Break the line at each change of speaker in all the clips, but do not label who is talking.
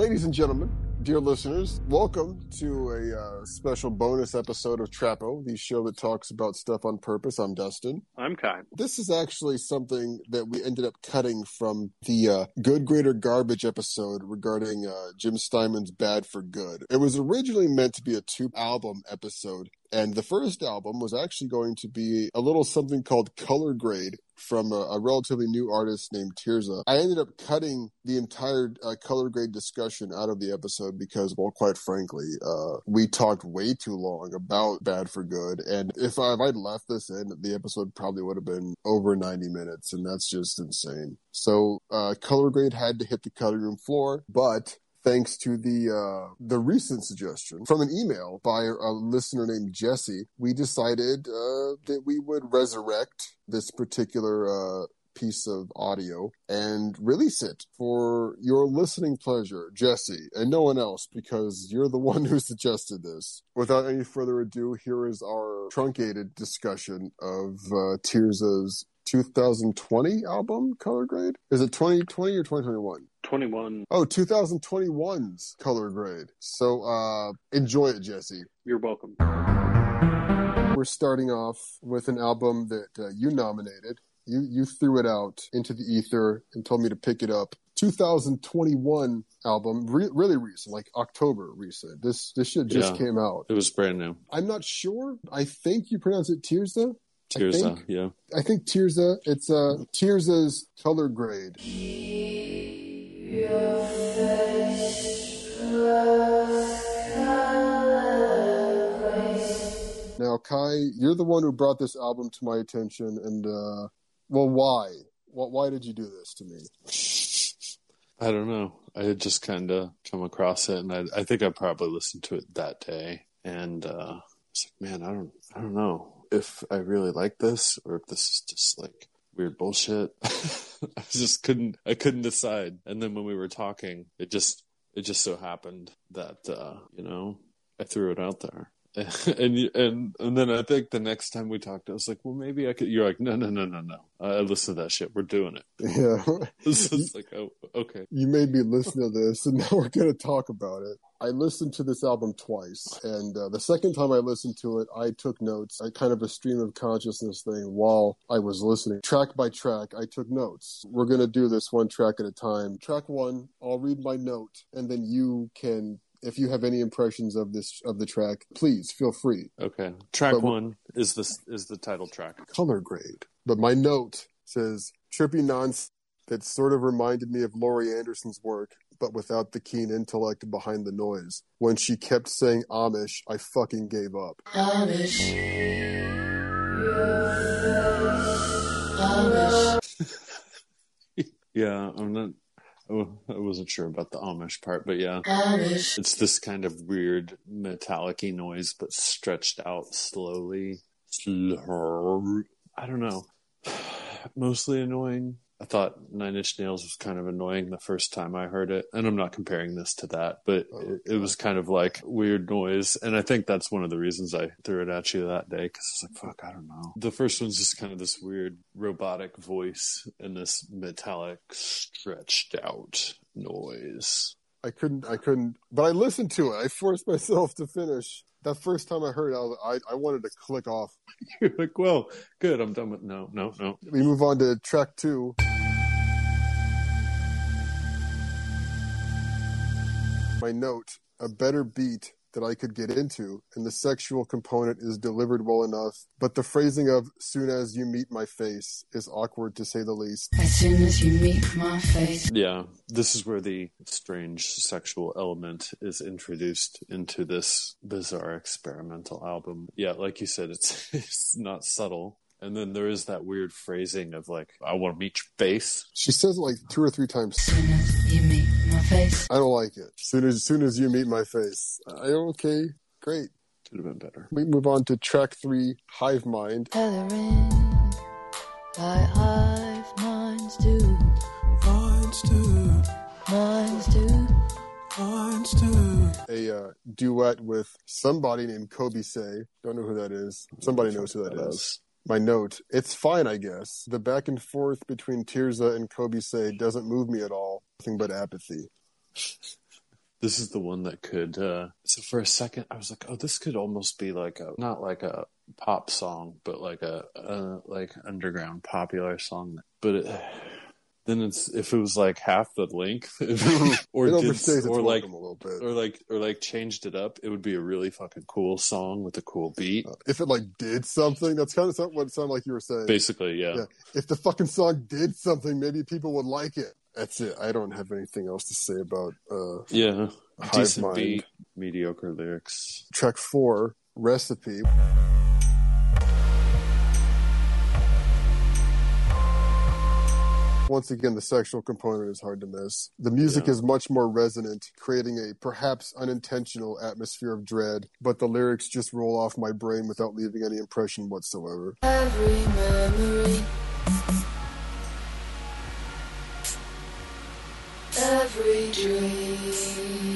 ladies and gentlemen, dear listeners, welcome to a uh, special bonus episode of Trapo, the show that talks about stuff on purpose. I'm Dustin.
I'm Kai.
This is actually something that we ended up cutting from the uh, Good, Greater Garbage episode regarding uh, Jim Steinman's Bad for Good. It was originally meant to be a two album episode, and the first album was actually going to be a little something called Color Grade from a, a relatively new artist named Tirzah. I ended up cutting the entire uh, Color Grade discussion out of the episode because, well, quite frankly, uh, we talked way too long about Bad for Good. And if, I, if I'd left this in, the episode probably would have been over 90 minutes, and that's just insane. So, uh, Color Grade had to hit the cutting room floor, but thanks to the uh, the recent suggestion from an email by a listener named Jesse, we decided uh, that we would resurrect this particular uh, piece of audio and release it for your listening pleasure, Jesse, and no one else, because you're the one who suggested this. Without any further ado, here is our truncated discussion of uh, Tirzah's 2020 album, Color Grade. Is it 2020 or 2021?
21.
Oh, 2021's color grade. So uh enjoy it, Jesse.
You're welcome.
We're starting off with an album that uh, you nominated. You you threw it out into the ether and told me to pick it up. 2021 album, re- really recent, like October recent. This this shit just
Yeah.
came out.
It was brand new.
I'm not sure. I think you pronounce it Tirzah.
Tears
think-
yeah.
I think Tirzah. It's uh Tirzah's color grade. Now, Kai, you're the one who brought this album to my attention, and uh, well, why? Well, why did you do this to me?
I don't know. I had just kind of come across it, and I, I think I probably listened to it that day, and uh, it's like, man, I don't, I don't know if I really like this or if this is just like weird bullshit. I just couldn't, I couldn't decide. And then when we were talking, it just, it just so happened that uh, you know I threw it out there. and and and then I think the next time we talked, I was like, well, maybe I could. You're like, no, no, no, no, no. I listened to that shit. We're doing it.
Yeah,
It's just like, oh, okay.
you made me listen to this, and now we're going to talk about it. I listened to this album twice, and uh, the second time I listened to it, I took notes. I kind of a stream of consciousness thing while I was listening. Track by track, I took notes. We're going to do this one track at a time. Track one, I'll read my note, and then you can. If you have any impressions of this of the track, please feel free.
Okay. Track
But-
one is this is the title track.
color grade. But my note says trippy nonsense that sort of reminded me of Laurie Anderson's work, but without the keen intellect behind the noise. When she kept saying Amish, I fucking gave up.
Amish. Amish.
Yeah, I'm not. Oh, I wasn't sure about the Amish part, but yeah,
Amish.
it's this kind of weird metallic-y noise, but stretched out slowly. Slow. I don't know. Mostly annoying. I thought Nine Inch Nails was kind of annoying the first time I heard it, and I'm not comparing this to that, but
Oh,
it, it was kind of like weird noise, and I think that's one of the reasons I threw it at you that day because it's like, fuck, I don't know. The first one's just kind of this weird robotic voice and this metallic stretched out noise.
I couldn't, I couldn't, but I listened to it. I forced myself to finish. That first time I heard it, I, was, I, I wanted to click off.
You're like, well, good, I'm done with no, no, no.
We move on to track two. My note, a better beat that I could get into, and the sexual component is delivered well enough, but the phrasing of soon as you meet my face is awkward to say the least.
As soon as you meet my face.
Yeah, this is where the strange sexual element is introduced into this bizarre experimental album. Yeah, like you said, it's it's not subtle. And then there is that weird phrasing of like, I want to meet your face.
She says it like two or three times.
As soon as you meet my face.
I don't like it. Soon as soon as you meet my face. I okay, great.
Could have been better.
We move on to track three, Hive Mind.
Coloring like hive minds do.
Minds do,
Minds do.
minds do.
A uh, duet with somebody named Coby Sey. Don't know who that is. Somebody knows who that is. My note, it's fine, I guess. The back and forth between Tirzah and Coby Sey doesn't move me at all. Nothing but apathy.
This is the one that could. Uh, so for a second, I was like, "Oh, this could almost be like a not like a pop song, but like a, a like underground popular song." But it, then it's if it was like half the length, or did, or like
a little bit.
or like or like changed it up, it would be a really fucking cool song with a cool beat.
if it like did something, that's kind of what it sounded like you were saying.
Basically, yeah.
Yeah. If the fucking song did something, maybe people would like it. That's it. I don't have anything else to say about uh,
Yeah.
Hive
Decent
Mind.
beat, mediocre lyrics.
track four, Recipe. Once again, the sexual component is hard to miss. The music
Yeah.
is much more resonant, creating a perhaps unintentional atmosphere of dread, but the lyrics just roll off my brain without leaving any impression whatsoever.
Every memory.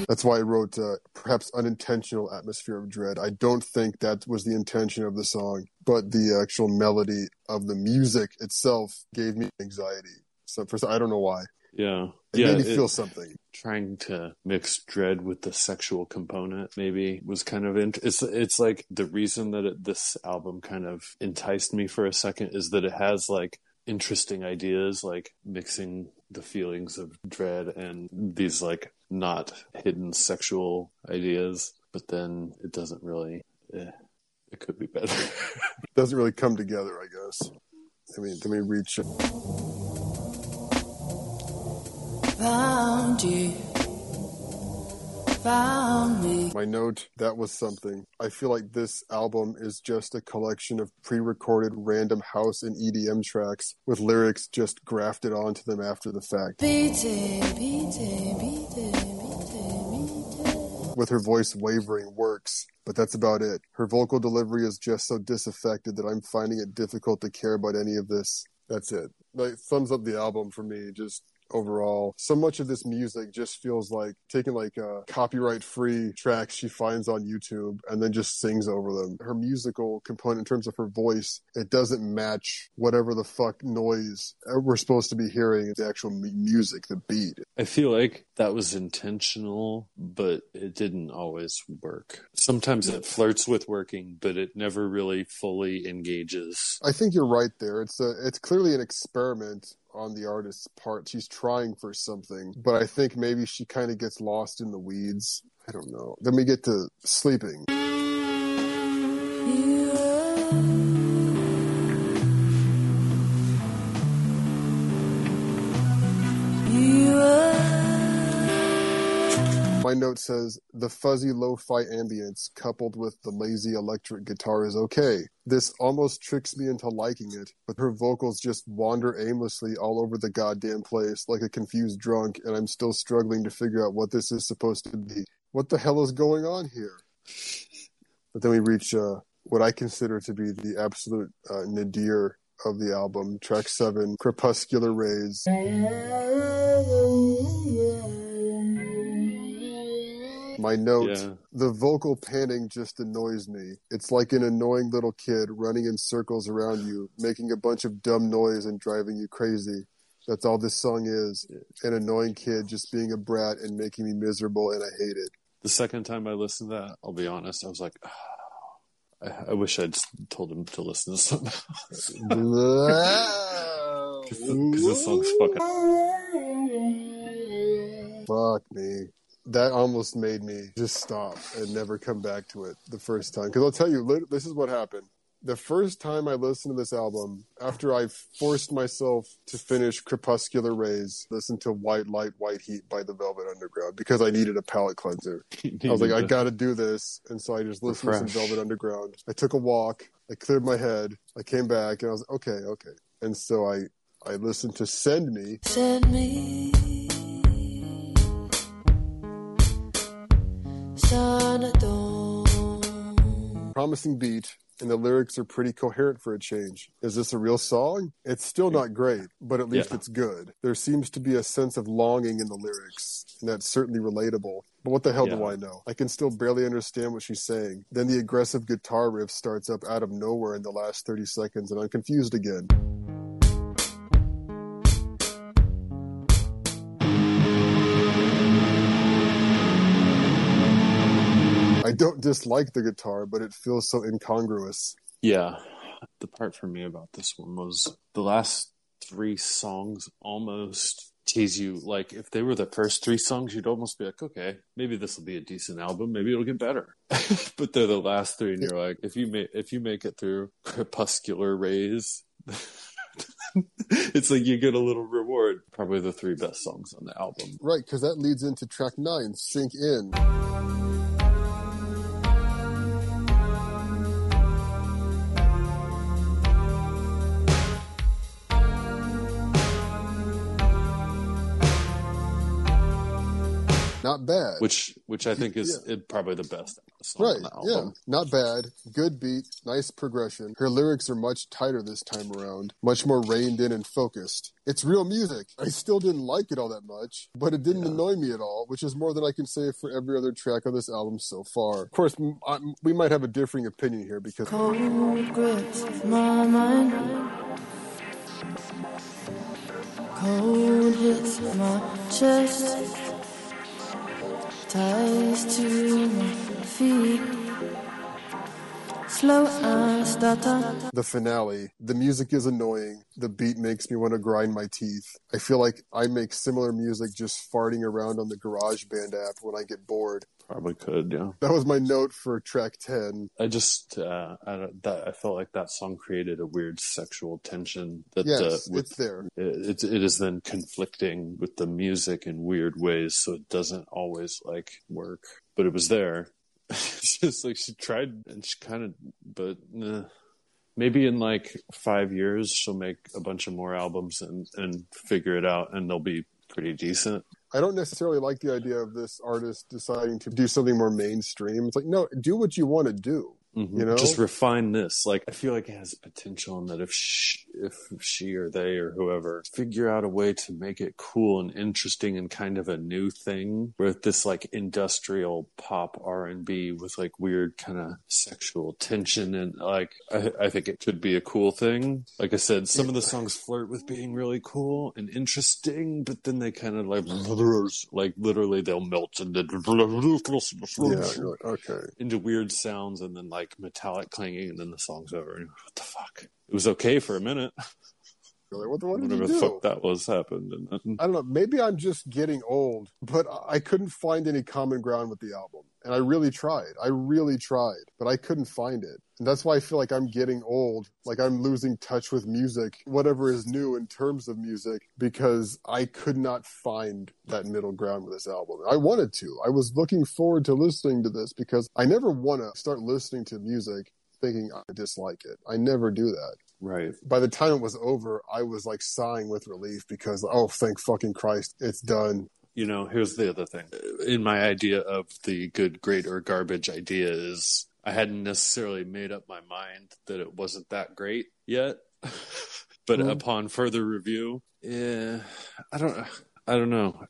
That's why I wrote uh, perhaps unintentional atmosphere of dread. I don't think that was the intention of the song, but the actual melody of the music itself gave me anxiety. So for I don't know why.
Yeah.
It
yeah.
made me
it-
feel something.
trying to mix dread with the sexual component maybe was kind of int- it's it's like the reason that it, this album kind of enticed me for a second is that it has like interesting ideas like mixing the feelings of dread and these like not hidden sexual ideas but then it doesn't really eh, it could be better
Doesn't really come together, I guess. I mean, let me reach.
Found you. Found me.
My note, that was something. I feel like this album is just a collection of pre recorded random house and EDM tracks with lyrics just grafted onto them after the fact. With her voice wavering works, but that's about it. Her vocal delivery is just so disaffected that I'm finding it difficult to care about any of this. That's it. Like thumbs up the album for me. Just overall, so much of this music just feels like taking like uh, copyright free tracks she finds on YouTube and then just sings over them. Her musical component in terms of her voice, it doesn't match whatever the fuck noise we're supposed to be hearing. The actual mu- music, the beat.
I feel like that was intentional, but it didn't always work. Sometimes it flirts with working, but it never really fully engages.
I think you're right there. It's a, it's clearly an experiment on the artist's part. She's trying for something, but I think maybe she kind of gets lost in the weeds. I don't know. Then we get to sleeping.
You
My note says the fuzzy lo-fi ambience coupled with the lazy electric guitar is okay. This almost tricks me into liking it, but her vocals just wander aimlessly all over the goddamn place like a confused drunk, and I'm still struggling to figure out what this is supposed to be. What the hell is going on here? But then we reach uh, what I consider to be the absolute uh, nadir of the album, track seven, Crepuscular Rays. My note,
Yeah.
the vocal panning just annoys me. It's like an annoying little kid running in circles around you, making a bunch of dumb noise and driving you crazy. That's all this song is. An annoying kid just being a brat and making me miserable, and I hate it.
The second time I listened to that, I'll be honest, I was like, oh, I, I wish I'd told him to listen to something. Because this song's fucking.
Fuck me. That almost made me just stop and never come back to it the first time. Because I'll tell you, this is what happened. The first time I listened to this album, after I forced myself to finish Crepuscular Rays, listen to White Light, White Heat by the Velvet Underground because I needed a palate cleanser. I was like, I got to do this. And so I just listened to some Velvet Underground. I took a walk. I cleared my head. I came back and I was like, okay, okay. And so I, I listened to Send Me.
Send me
promising beat and the lyrics are pretty coherent for a change. Is this a real song? It's still not great, but at least
Yeah.
it's good. There seems to be a sense of longing in the lyrics, and that's certainly relatable. But what the hell do I know? I can still barely understand what she's saying. Then the aggressive guitar riff starts up out of nowhere in the last 30 seconds, and I'm confused again. Don't dislike the guitar, but it feels so incongruous.
Yeah. The part for me about this one was the last three songs almost tease you. Like, if they were the first three songs, you'd almost be like, okay, maybe this will be a decent album. Maybe it'll get better. but they're the last three, and you're like, if you make if you make it through Crepuscular Rays, it's like you get a little reward. Probably the three best songs on the album.
Right, because that leads into track nine, Sink In. Not bad.
Which, which I think is it, probably the best song
Right,
on the
yeah. Not bad. Good beat, nice progression. Her lyrics are much tighter this time around, much more reined in and focused. It's real music. I still didn't like it all that much, but it didn't annoy me at all, which is more than I can say for every other track on this album so far. Of course, m- I- we might have a differing opinion here because
Cold grips my mind. Cold hits my chest. Ties to my feet. Slow
the finale, the music is annoying. The beat makes me want to grind my teeth. I feel like I make similar music just farting around on the GarageBand app when I get bored.
Probably could, yeah.
That was my note for track 10.
I just uh, I don't, that I felt like that song created a weird sexual tension that
Yes,
uh, with,
it's there.
it, it is then conflicting with the music in weird ways, so it doesn't always like work. But it was there. it's just like she tried and she kind of, but nah. maybe in like five years she'll make a bunch of more albums and and figure it out, and they'll be pretty decent.
I don't necessarily like the idea of this artist deciding to do something more mainstream. It's like, no, do what you want to do.
Mhm.
You know?
just refine this. Like I feel like it has potential, and that if if she or they or whoever figure out a way to make it cool and interesting and kind of a new thing, with this like industrial pop R and B with like weird kind of sexual tension and like I, I think it could be a cool thing. Like I said, some of the songs flirt with being really cool and interesting, but then they kind of like like literally they'll melt into
Yeah, like, okay.
into weird sounds and then like metallic clanging and then the song's over and you're like, what the fuck it was okay for a minute
You're what, the- what did
whatever the fuck that was happened and then,
I don't know. Maybe I'm just getting old, but I couldn't find any common ground with the album. And I really tried. I really tried, but I couldn't find it. And that's why I feel like I'm getting old, like I'm losing touch with music, whatever is new in terms of music, because I could not find that middle ground with this album. I wanted to. I was looking forward to listening to this because I never want to start listening to music thinking I dislike it. I never do that
right
by the time it was over, I was like sighing with relief because, oh, thank fucking Christ, it's done.
you know here's the other thing in my idea of the good great or garbage idea is i hadn't necessarily made up my mind that it wasn't that great yet but
Mhm.
upon further review yeah i don't i don't know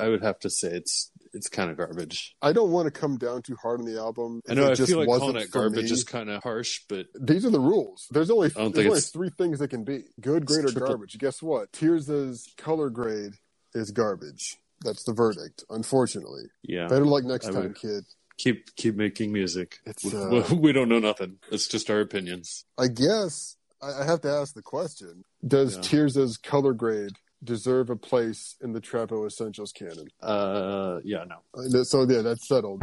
i would have to say it's it's kind of garbage
I don't want to come down too hard on the album.
I know.
It
I
just
feel like
wasn't
calling it garbage
me.
is kind of harsh, but
These are the rules. There's only, there's only three things it can be good, great, or garbage. Guess what? Tears' color grade is garbage. That's the verdict, unfortunately.
yeah,
Better luck next
I
time,
would-
kid.
keep keep making music. We-
uh,
we don't know nothing. It's just our opinions.
I guess I I have to ask the question Does
Yeah.
Tears' color grade deserve a place in the Trapo Essentials canon?
Uh, yeah, no.
So yeah, that's settled.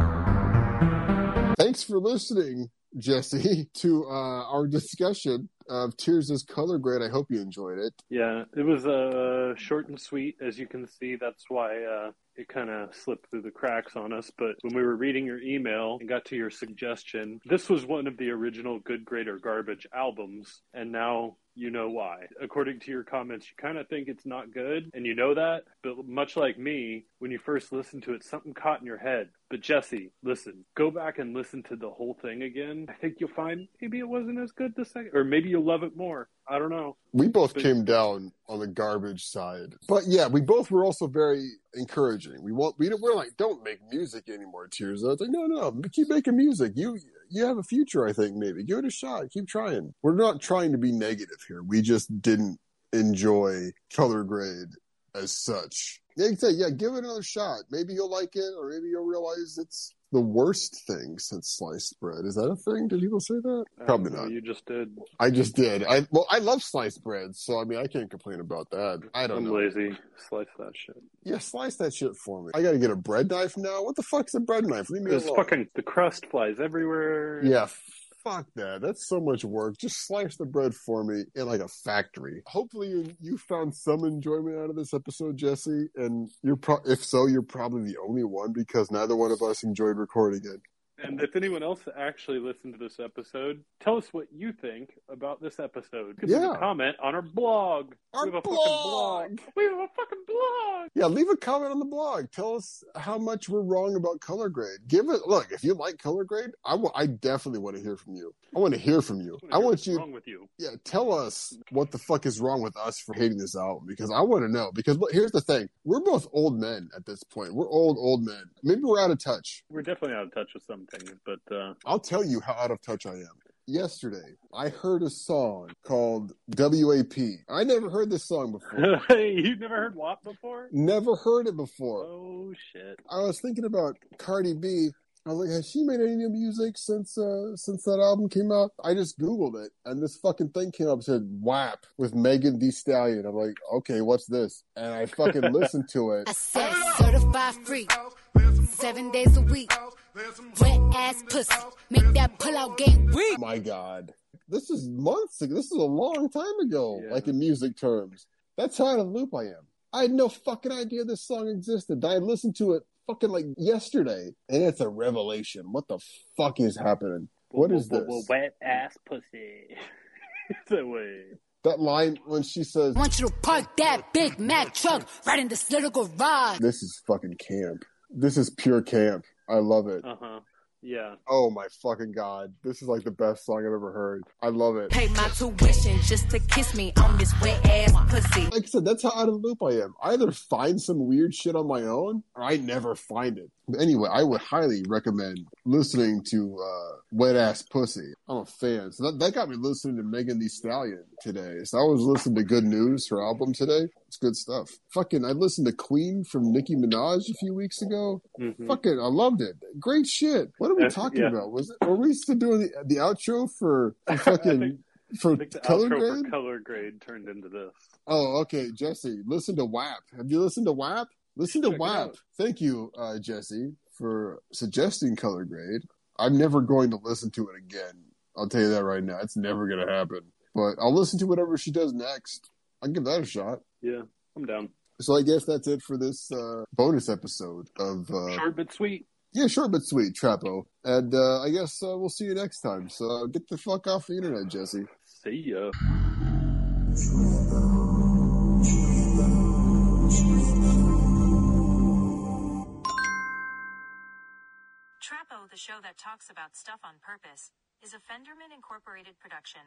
Thanks for listening, Jesse, to uh, our discussion of Tears' color grade. I hope you enjoyed it.
Yeah, it was uh, short and sweet, as you can see. That's why uh, it kind of slipped through the cracks on us. But when we were reading your email and got to your suggestion, this was one of the original Good, Great, or Garbage albums, and now you know why. According to your comments, you kind of think it's not good, and you know that. But much like me, when you first listened to it, something caught in your head. But Jesse, listen, go back and listen to the whole thing again. I think you'll find maybe it wasn't as good the second, or maybe you'll love it more. I don't know.
We both
But-
came down on the garbage side, but yeah, we both were also very encouraging. We want we don't, we're like, don't make music anymore, Tears. I was like, no, no, keep making music. You you have a future, I think. Maybe give it a shot. Keep trying. We're not trying to be negative here. We just didn't enjoy color grade as such. Can say, yeah, give it another shot. Maybe you'll like it, or maybe you'll realize it's the worst thing since sliced bread. Is that a thing? Did people say that?
I
Probably not.
You just did.
I just did. I well, I love sliced bread, so I mean, I can't complain about that. I don't
I'm
know.
lazy. Slice that shit.
Yeah, slice that shit for me. I got to get a bread knife now. What the fuck's a bread knife? Leave me
There's
alone.
fucking the crust flies everywhere.
Yeah, fuck that. That's so much work. Just slice the bread for me in like a factory. Hopefully, you, you found some enjoyment out of this episode, Jesse. And you're pro- if so, you're probably the only one because neither one of us enjoyed recording it.
And if anyone else actually listened to this episode, tell us what you think about this episode. Give us
Yeah.
a comment on our blog.
Our
we have a fucking
blog.
blog. We have a fucking blog.
Yeah, leave a comment on the blog. Tell us how much we're wrong about color grade. Give it look. If you like color grade, I wa- I definitely want to hear from you. I want to hear from you. I
What
want you.
wrong with you.
yeah, tell us what the fuck is wrong with us for hating this album because I want to know. Because look, here's the thing: we're both old men at this point. We're old, old men. Maybe we're out of touch.
We're definitely out of touch with some things, but uh,
I'll tell you how out of touch I am. Yesterday, I heard a song called WAP. I never heard this song before.
you've never heard WAP before?
never heard it before.
Oh shit!
I was thinking about Cardi B. I was like, has she made any new music since uh, since that album came out? I just Googled it, and this fucking thing came up and said WAP with Megan Thee Stallion. I'm like, okay, what's this? And I fucking listened to it.
I said certified free, seven days a week. Wet ass pussy, make that pull out game weak.
My God, this is months ago. This is a long time ago,
Yeah.
like in music terms. That's how out of the loop I am. I had no fucking idea this song existed. I listened to it fucking like yesterday, and it's a revelation. What the fuck is happening? What is this?
Wet ass pussy. that way.
That line when she says,
I want you to park that Big Mac truck right in this little garage.
This is fucking camp. This is pure camp. I love it.
Uh huh. Yeah.
Oh my fucking god. This is like the best song I've ever heard. I love it.
Pay my tuition just to kiss me on this wet ass pussy.
Like I said, that's how out of the loop I am. I either find some weird shit on my own or I never find it. But anyway, I would highly recommend listening to uh, Wet Ass Pussy. I'm a fan. So that, that got me listening to Megan Thee Stallion today. So I was listening to Good News, her album today. It's good stuff. Fucking, I listened to Queen from Nicki Minaj a few weeks ago.
Mhm.
Fucking, I loved it. Great shit. What are we talking
yeah.
about? Was it? Were we still doing the the outro for, for fucking for
I think the
color grade?
for color grade turned into this.
Oh, okay, Jesse. Listen to WAP. Have you listened to WAP? Listen to
Check
WAP. Thank you, uh, Jesse, for suggesting color grade. I'm never going to listen to it again. I'll tell you that right now. It's never going to happen. But I'll listen to whatever she does next. I'll give that a shot.
Yeah, I'm down.
So I guess that's it for this uh, bonus episode of uh,
Short but sweet.
yeah, short but sweet, Trapo. And uh, I guess uh, we'll see you next time. So uh, get the fuck off the internet, Jesse.
See ya.
Trapo, the show that talks about stuff on purpose, is a Fenderman Incorporated production.